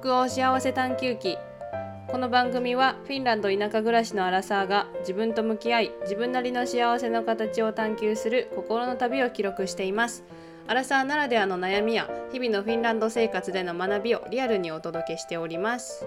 北欧幸せ探求記。この番組はフィンランド田舎暮らしのアラサーが自分と向き合い自分なりの幸せの形を探求する心の旅を記録しています。アラサーならではの悩みや日々のフィンランド生活での学びをリアルにお届けしております。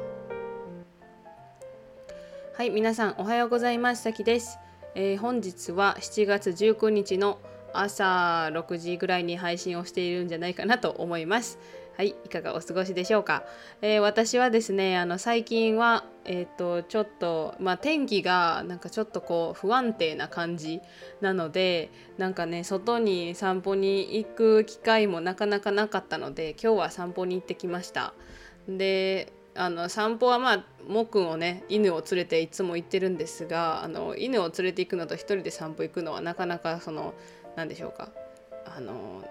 はい皆さんおはようございます。さきです、えー、本日は7月19日の朝6時ぐらいに配信をしているんじゃないかなと思います。はい、いかがお過ごしでしょうか？えー、私はですね、あの最近はえっ、ー、とちょっとまあ天気がなんかちょっとこう不安定な感じなので、なんかね外に散歩に行く機会もなかなかなかったので、今日は散歩に行ってきました。で、あの散歩はまあもくんをね犬を連れていつも行ってるんですがあの犬を連れて行くのと一人で散歩行くのはなかなかその何でしょうか？あの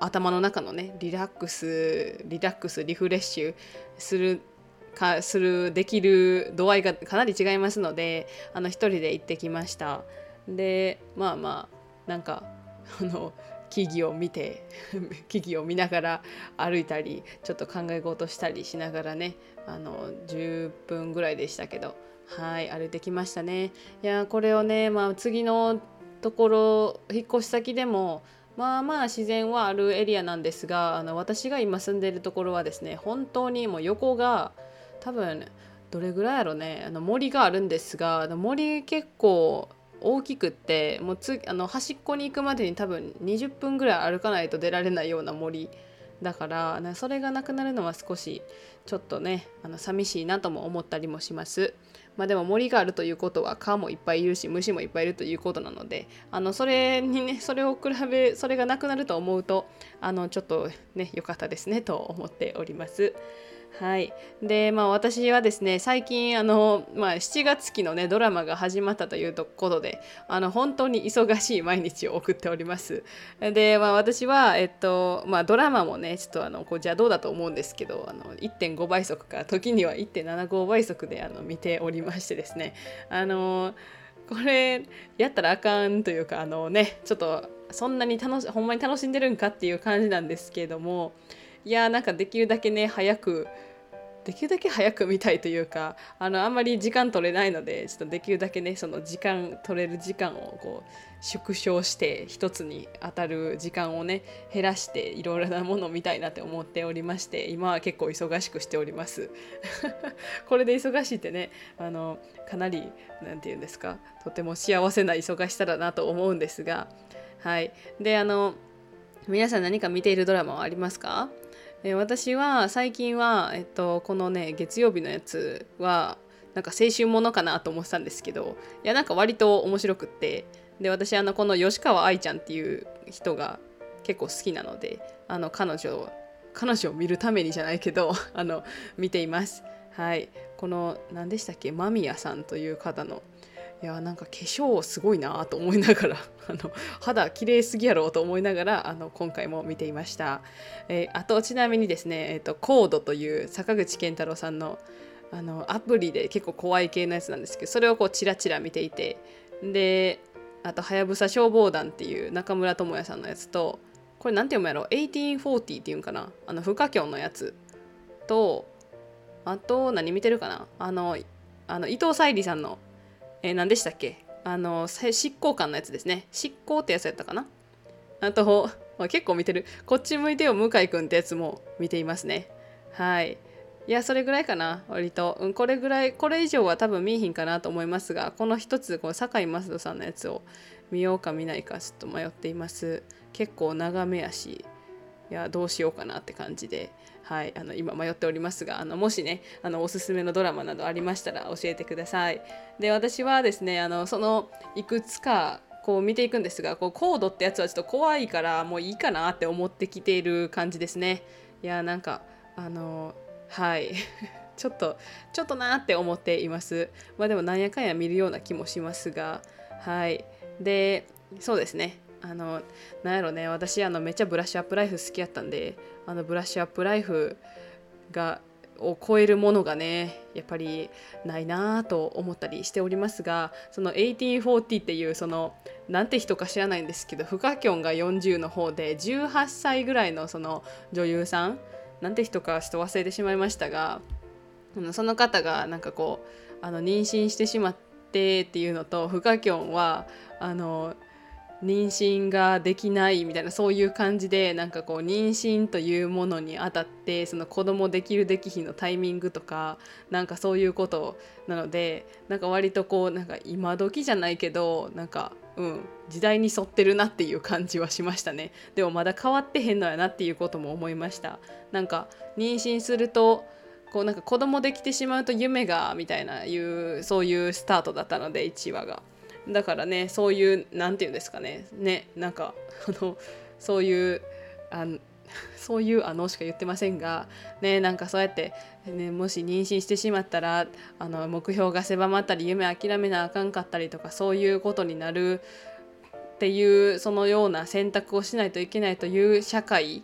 頭の中のねリラックスリラックスリフレッシュするかするできる度合いがかなり違いますのであの一人で行ってきました。でまあまあなんかあの木々を見て 木々を見ながら歩いたりちょっと考え事したりしながらねあの10分ぐらいでしたけどはい歩いてきましたね。いやこれをねまあ次のところ引っ越し先でもまあまあ自然はあるエリアなんですがあの私が今住んでいるところはですね本当にもう横が多分どれぐらいやろねあの森があるんですが森結構大きくってもうつあの端っこに行くまでに多分20分ぐらい歩かないと出られないような森だからそれがなくなるのは少しちょっとねあの寂しいなとも思ったりもします。まあでも森があるということは蚊もいっぱいいるし虫もいっぱいいるということなのであのそれにねそれを比べそれがなくなると思うとあのちょっとね良かったですねと思っております。はい、でまあ私はですね最近あの、まあ、7月期のねドラマが始まったということであの本当に忙しい毎日を送っております。で、まあ、私は、えっとまあ、ドラマもねちょっとあのこう邪道だと思うんですけどあの1.5倍速か時には1.75倍速であの見ておりましてですね。あのこれやったらあかんというかあのねちょっとそんなに楽しほんまに楽しんでるんかっていう感じなんですけれどもいやなんかできるだけね早くできるだけ早く見たいというかあのあんまり時間取れないのでちょっとできるだけねその時間取れる時間をこう縮小して一つに当たる時間をね減らしていろいろなものを見たいなって思っておりまして今は結構忙しくしております。これで忙しいってねあのかなり何て言うんですかとても幸せな忙しさだなと思うんですがはい。であの皆さん何か見ているドラマはありますか？え私は最近は、えっと、このね月曜日のやつはなんか青春ものかなと思ってたんですけどいやなんか割と面白くってで私あのこの吉川愛ちゃんっていう人が結構好きなのであの彼女彼女を見るためにじゃないけど あの見ています。はい。この何でしたっけ？間宮さんという方のいやなんか化粧すごいなと思いながら あの肌綺麗すぎやろうと思いながらあの今回も見ていました、えー、あとちなみにですね、えーと、コードという坂口健太郎さんのあのアプリで結構怖い系のやつなんですけどそれをこうチラチラ見ていてであと「はやぶさ消防団」っていう中村智也さんのやつとこれなんて読むやろ？1840っていうんかな？あの不可教のやつとあと何見てるかな？あのあの伊藤沙莉さんのえー、何でしたっけ？あの執行官のやつですね。執行ってやつやったかな？あと、まあ、結構見てる。こっち向いてよ向井くんってやつも見ていますね。はい。いやそれぐらいかな割と、うん、これぐらいこれ以上は多分見えひんかなと思いますがこの一つこの堺雅人さんのやつを見ようか見ないかちょっと迷っています。結構長めやしいやどうしようかなって感じで。はい、あの今迷っておりますがあのもしねあのおすすめのドラマなどありましたら教えてください。で私はですねあのそのいくつかこう見ていくんですがこうコードってやつはちょっと怖いからもういいかなって思ってきている感じですね。いやなんかあのはい ちょっとちょっとなって思っています。まあでもなんやかんや見るような気もしますがはいでそうですねあのなんやろね私あのめっちゃブラッシュアップライフ好きやったんであのブラッシュアップライフがを超えるものがねやっぱりないなと思ったりしておりますがその1840っていうそのなんて人か知らないんですけどフカキョンが40の方で18歳ぐらいのその女優さんなんて人かちょっと忘れてしまいましたがその方がなんかこうあの妊娠してしまってっていうのとフカキョンはあの妊娠ができないみたいなそういう感じでなんかこう妊娠というものにあたってその子供できるできひのタイミングとかなんかそういうことなのでなんか割とこうなんか今時じゃないけどなんかうん時代に沿ってるなっていう感じはしましたねでもまだ変わってへんのやなっていうことも思いましたなんか妊娠するとこうなんか子供できてしまうと夢がみたいないうそういうスタートだったので1話が。だからねそういう何て言うんですかねねなんかあのそういうあのそういうあのしか言ってませんがねなんかそうやって、ね、もし妊娠してしまったらあの目標が狭まったり夢諦めなあかんかったりとかそういうことになるっていうそのような選択をしないといけないという社会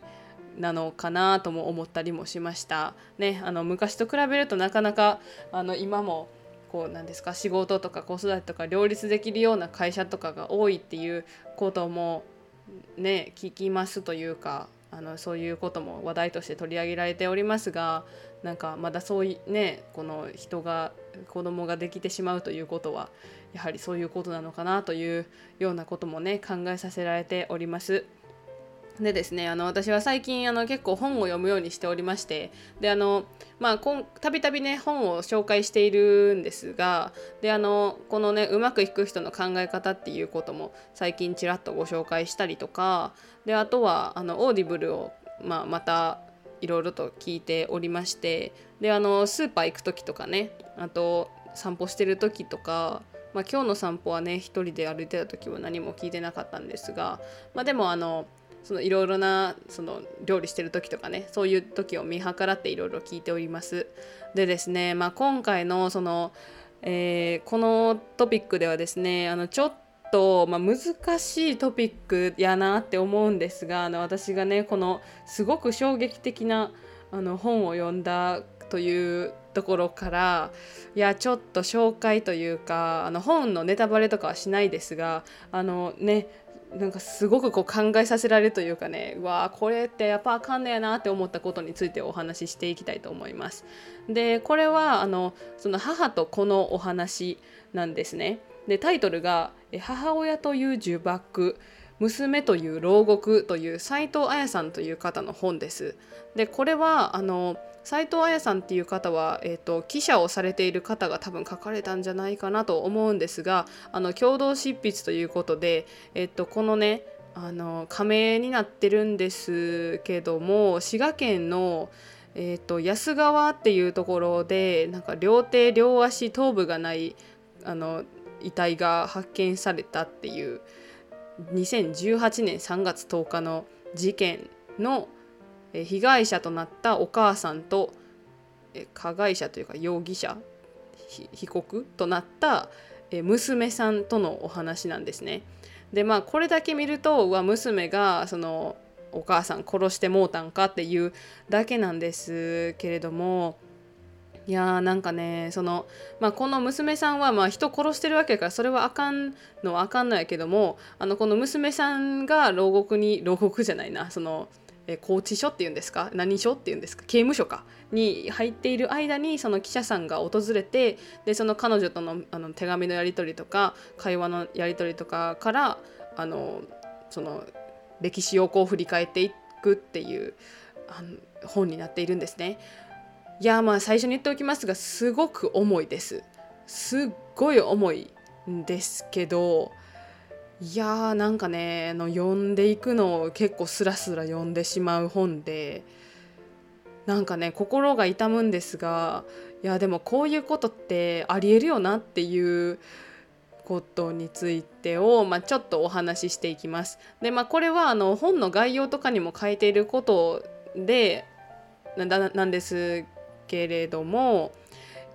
なのかなとも思ったりもしました。ね、あの昔と比べるとなかなかあの今もこうなんですか仕事とか子育てとか両立できるような会社とかが多いっていうこともね聞きますというかあのそういうことも話題として取り上げられておりますがなんかまだそういうねこの人が子供ができてしまうということはやはりそういうことなのかなというようなこともね考えさせられております。でですねあの私は最近あの結構本を読むようにしておりましてであのまあたびたびね本を紹介しているんですがであのこのねうまくいく人の考え方っていうことも最近ちらっとご紹介したりとかであとはあの Audible を、まあ、またいろいろと聞いておりましてであのスーパー行く時とかねあと散歩してる時とかまあ、今日の散歩はね一人で歩いてた時は何も聞いてなかったんですが、まあ、でもあのそのいろいろなその料理してる時とかねそういう時を見計らっていろいろ聞いております。でですね、まあ、今回のその、えー、このトピックではですねあのちょっと、まあ、難しいトピックやなって思うんですがあの私がねこのすごく衝撃的なあの本を読んだというところからいやちょっと紹介というかあの本のネタバレとかはしないですがあのねなんかすごくこう考えさせられるというかねうわこれってやっぱあかんねやなって思ったことについてお話ししていきたいと思います。でこれはあのその母と子のお話なんですね。でタイトルが「母親という呪縛娘という牢獄」という斉藤彩さんという方の本です。でこれはあの斉藤彩さんっていう方は、えーと、記者をされている方が多分書かれたんじゃないかなと思うんですがあの共同執筆ということで、えーと、このねあの加盟になってるんですけども滋賀県の、えーと、安川っていうところでなんか両手両足頭部がないあの遺体が発見されたっていう2018年3月10日の事件の被害者となったお母さんと加害者というか容疑者被告となった娘さんとのお話なんですね。でまあこれだけ見るとうわ娘がそのお母さん殺してもうたんかっていうだけなんですけれどもいやーなんかねその、まあ、この娘さんはま人殺してるわけだからそれはあかんのはあかんのやけどもあのこの娘さんが牢獄に牢獄じゃないなそのえ拘置所っていうんですか？何所っていうんですか？刑務所か？に入っている間にその記者さんが訪れてでその彼女とのあの手紙のやり取りとか会話のやり取りとかからあのその歴史をこう振り返っていくっていうあの本になっているんですね。いやまあ最初に言っておきますがすごく重いです。すっごい重いんですけどいやーなんかねの読んでいくのを結構スラスラ読んでしまう本でなんかね心が痛むんですがいやでもこういうことってありえるよなっていうことについてを、まあ、ちょっとお話ししていきます。でまあこれはあの本の概要とかにも書いていることでなんですけれども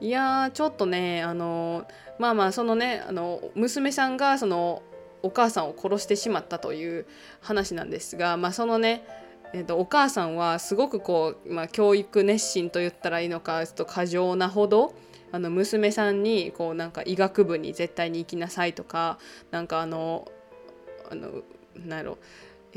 いやちょっとねあのまあまあそのねあの娘さんがそのお母さんを殺してしまったという話なんですが、まあ、そのね、えー、とお母さんはすごくこう、まあ、教育熱心と言ったらいいのかちょっと過剰なほどあの娘さんにこうなんか医学部に絶対に行きなさいとかなんかあのあのなんやろ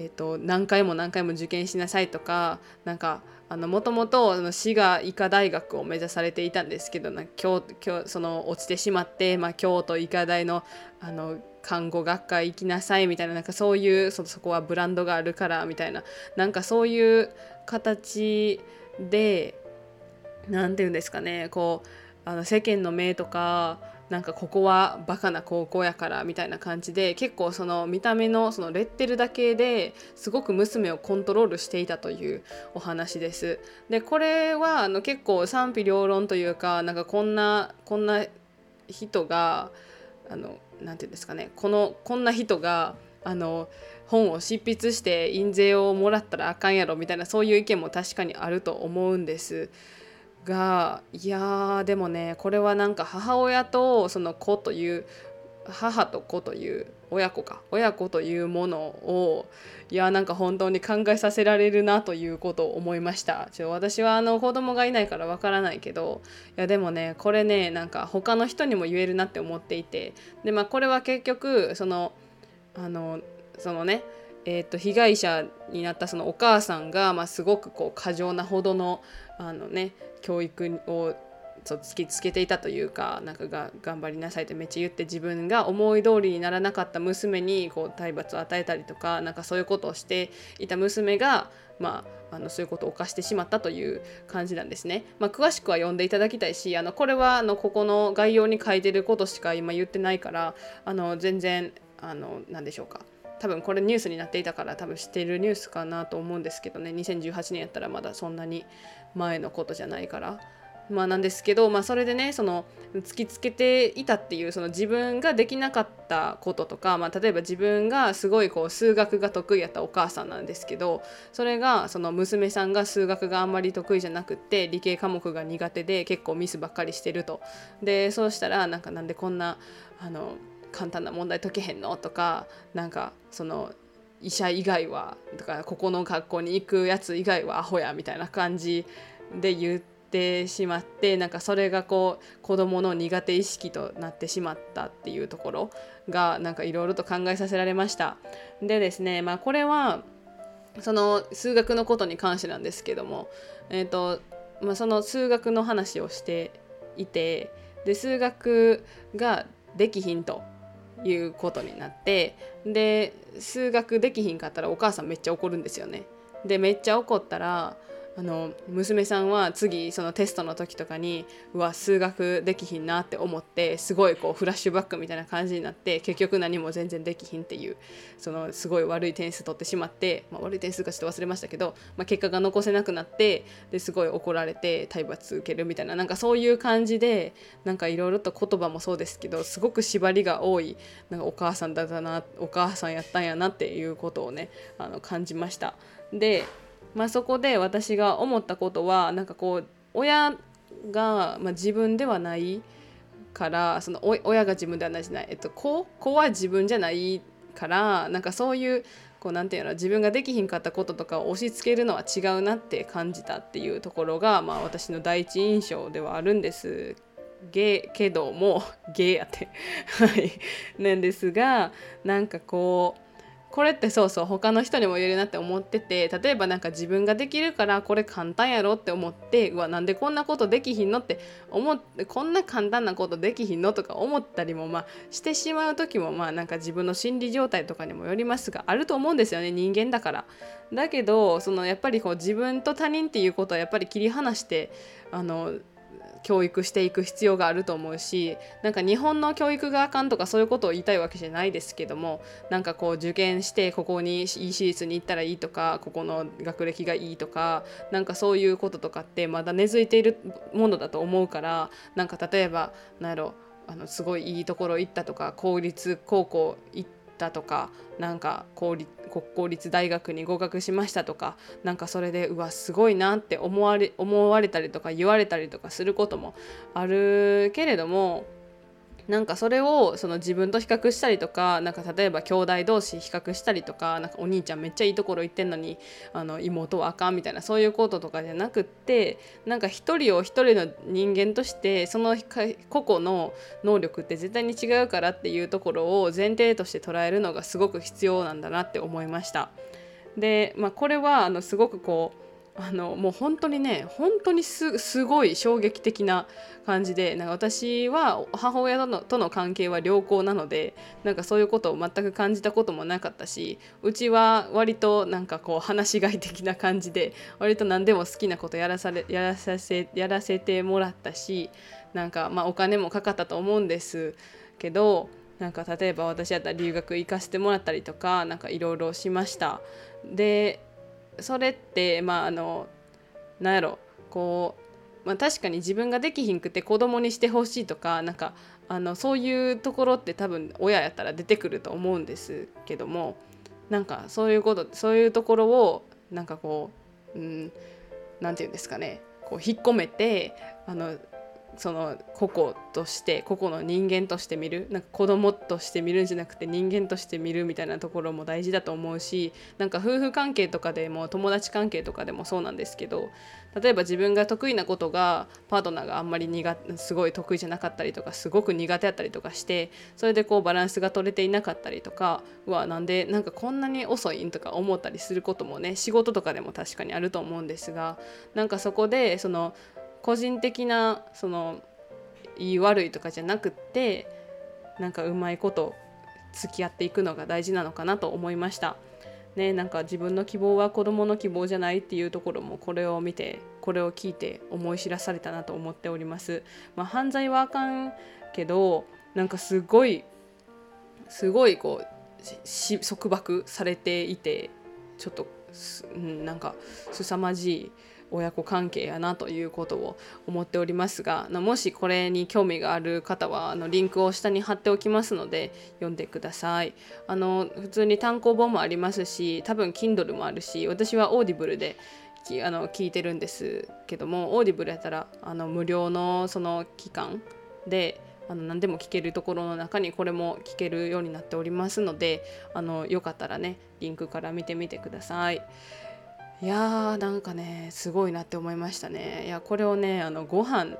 えーと、何回も何回も受験しなさいとかなんかもともと滋賀医科大学を目指されていたんですけどな今日今日その落ちてしまって、まあ、京都医科大のあの看護学科行きなさいみたいななんかそういうそそこはブランドがあるからみたいななんかそういう形で何て言うんですかねこうあの世間の目とかなんかここはバカな高校やからみたいな感じで結構その見た目のそのレッテルだけですごく娘をコントロールしていたというお話です。でこれはあの結構賛否両論というかなんかこんなこんな人があのなて言うんですかねこのこんな人があの本を執筆して印税をもらったらあかんやろみたいなそういう意見も確かにあると思うんです。がいやでもねこれはなんか母親とその子という母と子という親子か。親子というものをいやなんか本当に考えさせられるなということを思いました。ちょ私はあの子供がいないからわからないけどいやでもねこれねなんか他の人にも言えるなって思っていて。でまあこれは結局そのあのそのねえーと、被害者になったそのお母さんが、まあ、すごくこう過剰なほどのあの、ね、教育をそう突きつけていたというかなんかが頑張りなさいってめっちゃ言って自分が思い通りにならなかった娘にこう体罰を与えたりとかなんかそういうことをしていた娘が、まあ、あのそういうことを犯してしまったという感じなんですね。まあ、詳しくは読んでいただきたいしあのこれはあのここの概要に書いてることしか今言ってないからあの全然あの何でしょうか。多分これニュースになっていたから多分知ってるニュースかなと思うんですけどね2018年やったらまだそんなに前のことじゃないからまあなんですけど、まあ、それでねその突きつけていたっていうその自分ができなかったこととか、まあ、例えば自分がすごいこう数学が得意やったお母さんなんですけどそれがその娘さんが数学があんまり得意じゃなくて理系科目が苦手で結構ミスばっかりしてると。でそうしたらなんかなんでこんなあの簡単な問題解けへんのとかなんかその医者以外はだかここの学校に行くやつ以外はアホやみたいな感じで言っててしまってなんかそれがこう子どもの苦手意識となってしまったっていうところがなんかいろいろと考えさせられました。でですねまあこれはその数学のことに関してなんですけども、えーとまあ、その数学の話をしていてで数学ができひんということになってで数学できひんかったらお母さんめっちゃ怒るんですよね。でめっちゃ怒ったらあの娘さんは次そのテストの時とかにうわ数学できひんなって思ってすごいこうフラッシュバックみたいな感じになって結局何も全然できひんっていうそのすごい悪い点数取ってしまって、まあ、悪い点数かちょっと忘れましたけど、まあ、結果が残せなくなってですごい怒られて体罰受けるみたいななんかそういう感じでなんかいろいろと言葉もそうですけどすごく縛りが多いなんかお母さんだったなお母さんやったんやなっていうことをねあの感じました。でまあ、そこで私が思ったことはなんかこう親が、まあ、自分ではないからその親が自分ではないじゃない、えっと、子子は自分じゃないからなんかそういうこうなんていうの自分ができひんかったこととかを押し付けるのは違うなって感じたっていうところが、まあ、私の第一印象ではあるんですゲけども ゲーやってはい。なんですがなんかこうこれってそうそう他の人にも言えるなって思ってて例えばなんか自分ができるからこれ簡単やろって思ってうわなんでこんなことできひんのって思ってこんな簡単なことできひんのとか思ったりもまあしてしまう時もまあなんか自分の心理状態とかにもよりますがあると思うんですよね人間だから。だけどそのやっぱりこう自分と他人っていうことはやっぱり切り離してあの教育していく必要があると思うしなんか日本の教育があかんとかそういうことを言いたいわけじゃないですけどもなんかこう受験してここにいい私立に行ったらいいとかここの学歴がいいとかなんかそういうこととかってまだ根付いているものだと思うからなんか例えば何やろあのすごいいいところ行ったとか公立高校行ってったとかなんか公立国公立大学に合格しましたとかなんかそれでうわすごいなって思われ思われたりとか言われたりとかすることもあるけれどもなんかそれをその自分と比較したりとかなんか例えば兄弟同士比較したりとかなんかお兄ちゃんめっちゃいいところ行ってんのにあの妹はあかんみたいなそういうこととかじゃなくってなんか一人を一人の人間としてその個々の能力って絶対に違うからっていうところを前提として捉えるのがすごく必要なんだなって思いました。で、まあ、これはあのすごくこうあのもう本当にね本当にすごい衝撃的な感じでなんか私は母親とのとの関係は良好なのでなんかそういうことを全く感じたこともなかったしうちは割となんかこう話し飼い的な感じで割と何でも好きなことやらされやらさせやらせてもらったしなんかまあお金もかかったと思うんですけどなんか例えば私やったら留学行かせてもらったりとかなんかいろいろしました。でそれってまああのなんやろこう、まあ、確かに自分ができひんくて子供にしてほしいとかなんかあのそういうところって多分親やったら出てくると思うんですけどもなんかそういうことそういうところをなんかこううん何て言うんですかねこう引っ込めてあのその個々として個々の人間として見るなんか子供として見るんじゃなくて人間として見るみたいなところも大事だと思うしなんか夫婦関係とかでも友達関係とかでもそうなんですけど例えば自分が得意なことがパートナーがあんまり苦すごい得意じゃなかったりとかすごく苦手だったりとかしてそれでこうバランスが取れていなかったりとかうわなんでなんかこんなに遅いんとか思ったりすることもね仕事とかでも確かにあると思うんですがなんかそこでその個人的なそのいい悪いとかじゃなくってなんかうまいこと付き合っていくのが大事なのかなと思いました。ね、なんか自分の希望は子供の希望じゃないっていうところもこれを見てこれを聞いて思い知らされたなと思っております。まあ、犯罪はあかんけどなんかすごいすごいこう束縛されていてちょっと、なんか凄まじい親子関係やなということを思っておりますがもしこれに興味がある方はあのリンクを下に貼っておきますので読んでくださいあの普通に単行本もありますし多分 Kindle もあるし私は Audible であの聞いてるんですけども Audible やったらあの無料のその期間であの何でも聞けるところの中にこれも聞けるようになっておりますのであのよかったらねリンクから見てみてください。いやーなんかねすごいなって思いましたね。いやこれをねあのご飯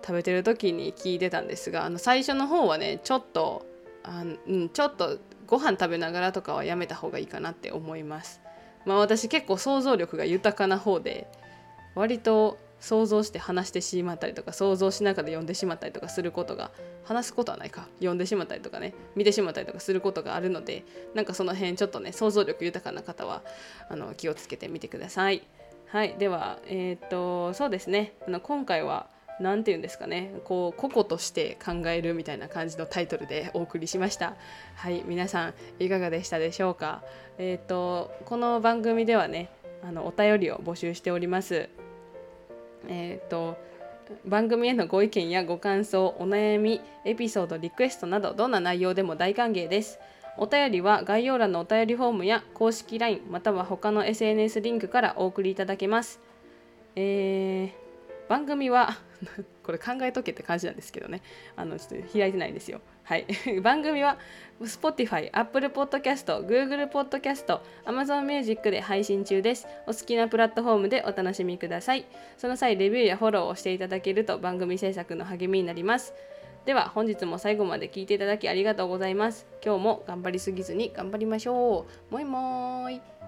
食べてる時に聞いてたんですがあの最初の方はねちょっとあうん、ちょっとご飯食べながらとかはやめた方がいいかなって思います。まあ私結構想像力が豊かな方で割と想像して話してしまったりとか想像しながら読んでしまったりとかすることが話すことはないか。読んでしまったりとかね。見てしまったりとかすることがあるのでなんかその辺ちょっとね想像力豊かな方はあの気をつけてみてください。はい。ではえっ、とそうですね。あの今回は何て言うんですかね。こう個々として考えるみたいな感じのタイトルでお送りしました。はい。皆さんいかがでしたでしょうか？えっ、とこの番組ではねあのお便りを募集しております。えっ、ー、と番組へのご意見やご感想、お悩み、エピソード、リクエストなどどんな内容でも大歓迎です。お便りは概要欄のお便りフォームや公式 LINE または他の SNS リンクからお送りいただけます。えー、番組は これ考えとけって感じなんですけどね。あのちょっと開いてないんですよ。はい。番組は Spotify、Apple Podcast、Google Podcast、Amazon Music で配信中です。お好きなプラットフォームでお楽しみください。その際レビューやフォローをしていただけると番組制作の励みになります。では本日も最後まで聞いていただきありがとうございます。今日も頑張りすぎずに頑張りましょう。もいもーい。